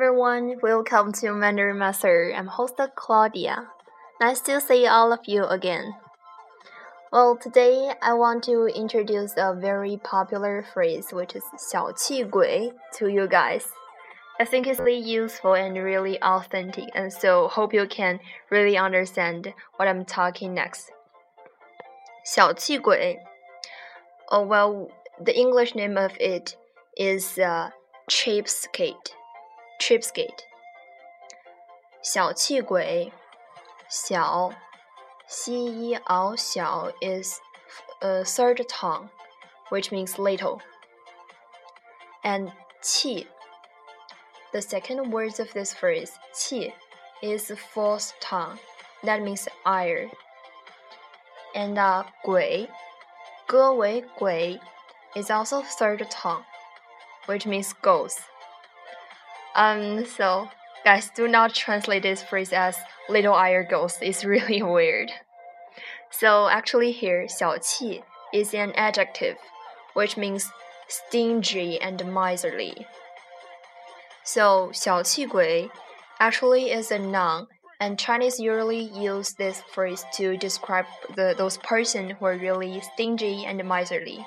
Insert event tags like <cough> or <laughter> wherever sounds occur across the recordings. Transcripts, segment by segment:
everyone, welcome to Mandarin Master. I'm host Claudia. Nice to see all of you again. Well, today I want to introduce a very popular phrase which is 小气鬼 to you guys. I think it's really useful and really authentic, and so hope you can really understand what I'm talking next. 小气鬼. Oh well, the English name of it is uh, cheapskate cheapskate，小气鬼，小，c e l 小 is a third tongue, which means little, and 气，the second words of this phrase 气 is fourth tongue, that means iron, and uh, 鬼，歌为鬼 is also third tongue, which means ghost. Um, so guys, do not translate this phrase as little iron ghost. It's really weird. <laughs> So actually here, 小气 is an adjective, which means stingy and miserly. So 小气鬼 actually is a noun, and Chinese usually use this phrase to describe the, those person who are really stingy and miserly.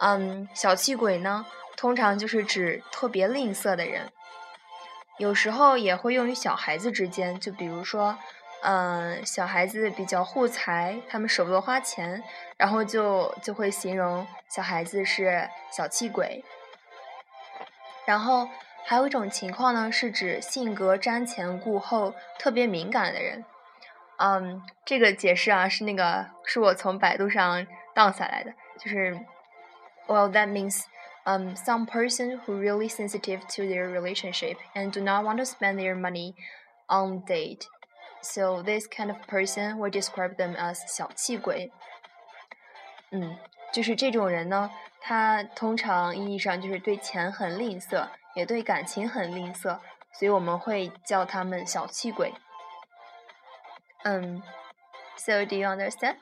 Um, 小气鬼呢？ 通常就是指特别吝啬的人，有时候也会用于小孩子之间，就比如说，嗯，小孩子比较护财，他们舍不得花钱，然后就就会形容小孩子是小气鬼。然后还有一种情况呢，是指性格瞻前顾后、特别敏感的人。嗯，这个解释啊，是那个是我从百度上荡下来的，就是，Well, that means. um, some person who really sensitive to their relationship and do not want to spend their money on date. So this kind of person we describe them as 小气鬼。嗯，就是这种人呢，他通常意义上就是对钱很吝啬，也对感情很吝啬，所以我们会叫他们小气鬼。嗯，So do you understand?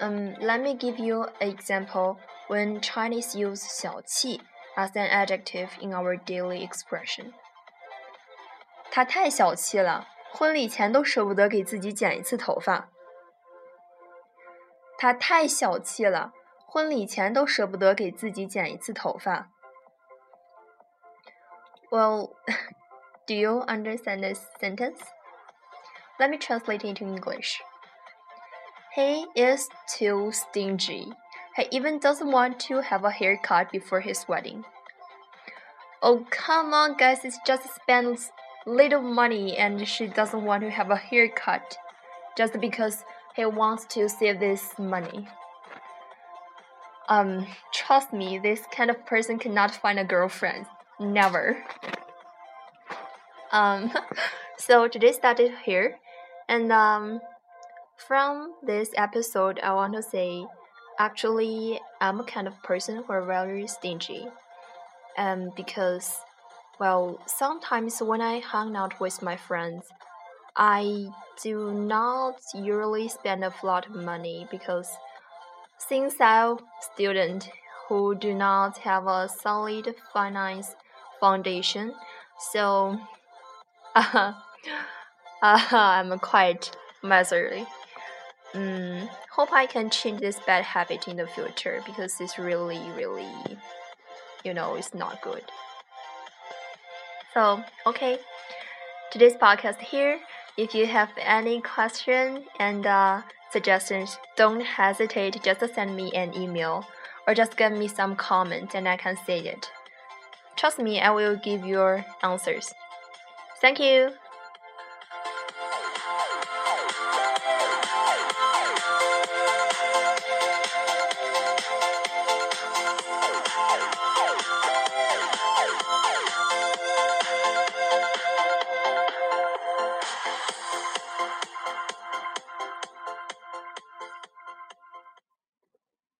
Um, let me give you an example when Chinese use 小气 as an adjective in our daily expression. 他太小气了，婚礼前都舍不得给自己剪一次头发。他太小气了，婚礼前都舍不得给自己剪一次头发。Well, <laughs> do you understand this sentence? Let me translate it into English. He is too stingy. He even doesn't want to have a haircut before his wedding. Oh, come on, guys, it's just spends little money and she doesn't want to have a haircut just because he wants to save this money. Um, trust me, this kind of person cannot find a girlfriend. Never. Um, <laughs> so today started here, and um, from this episode, I want to say Actually, I'm a kind of person who are very stingy. Um, because, well, sometimes when I hang out with my friends, I do not usually spend a lot of money because since I'm student who do not have a solid finance foundation, so <laughs> uh, uh, <laughs> I'm quite miserly. Mm, hope I can change this bad habit in the future because it's really, really, you know, it's not good. So, okay, today's podcast here. If you have any question and uh, suggestions, don't hesitate just to send me an email or just give me some comment and I can say it. Trust me, I will give your answers. Thank you.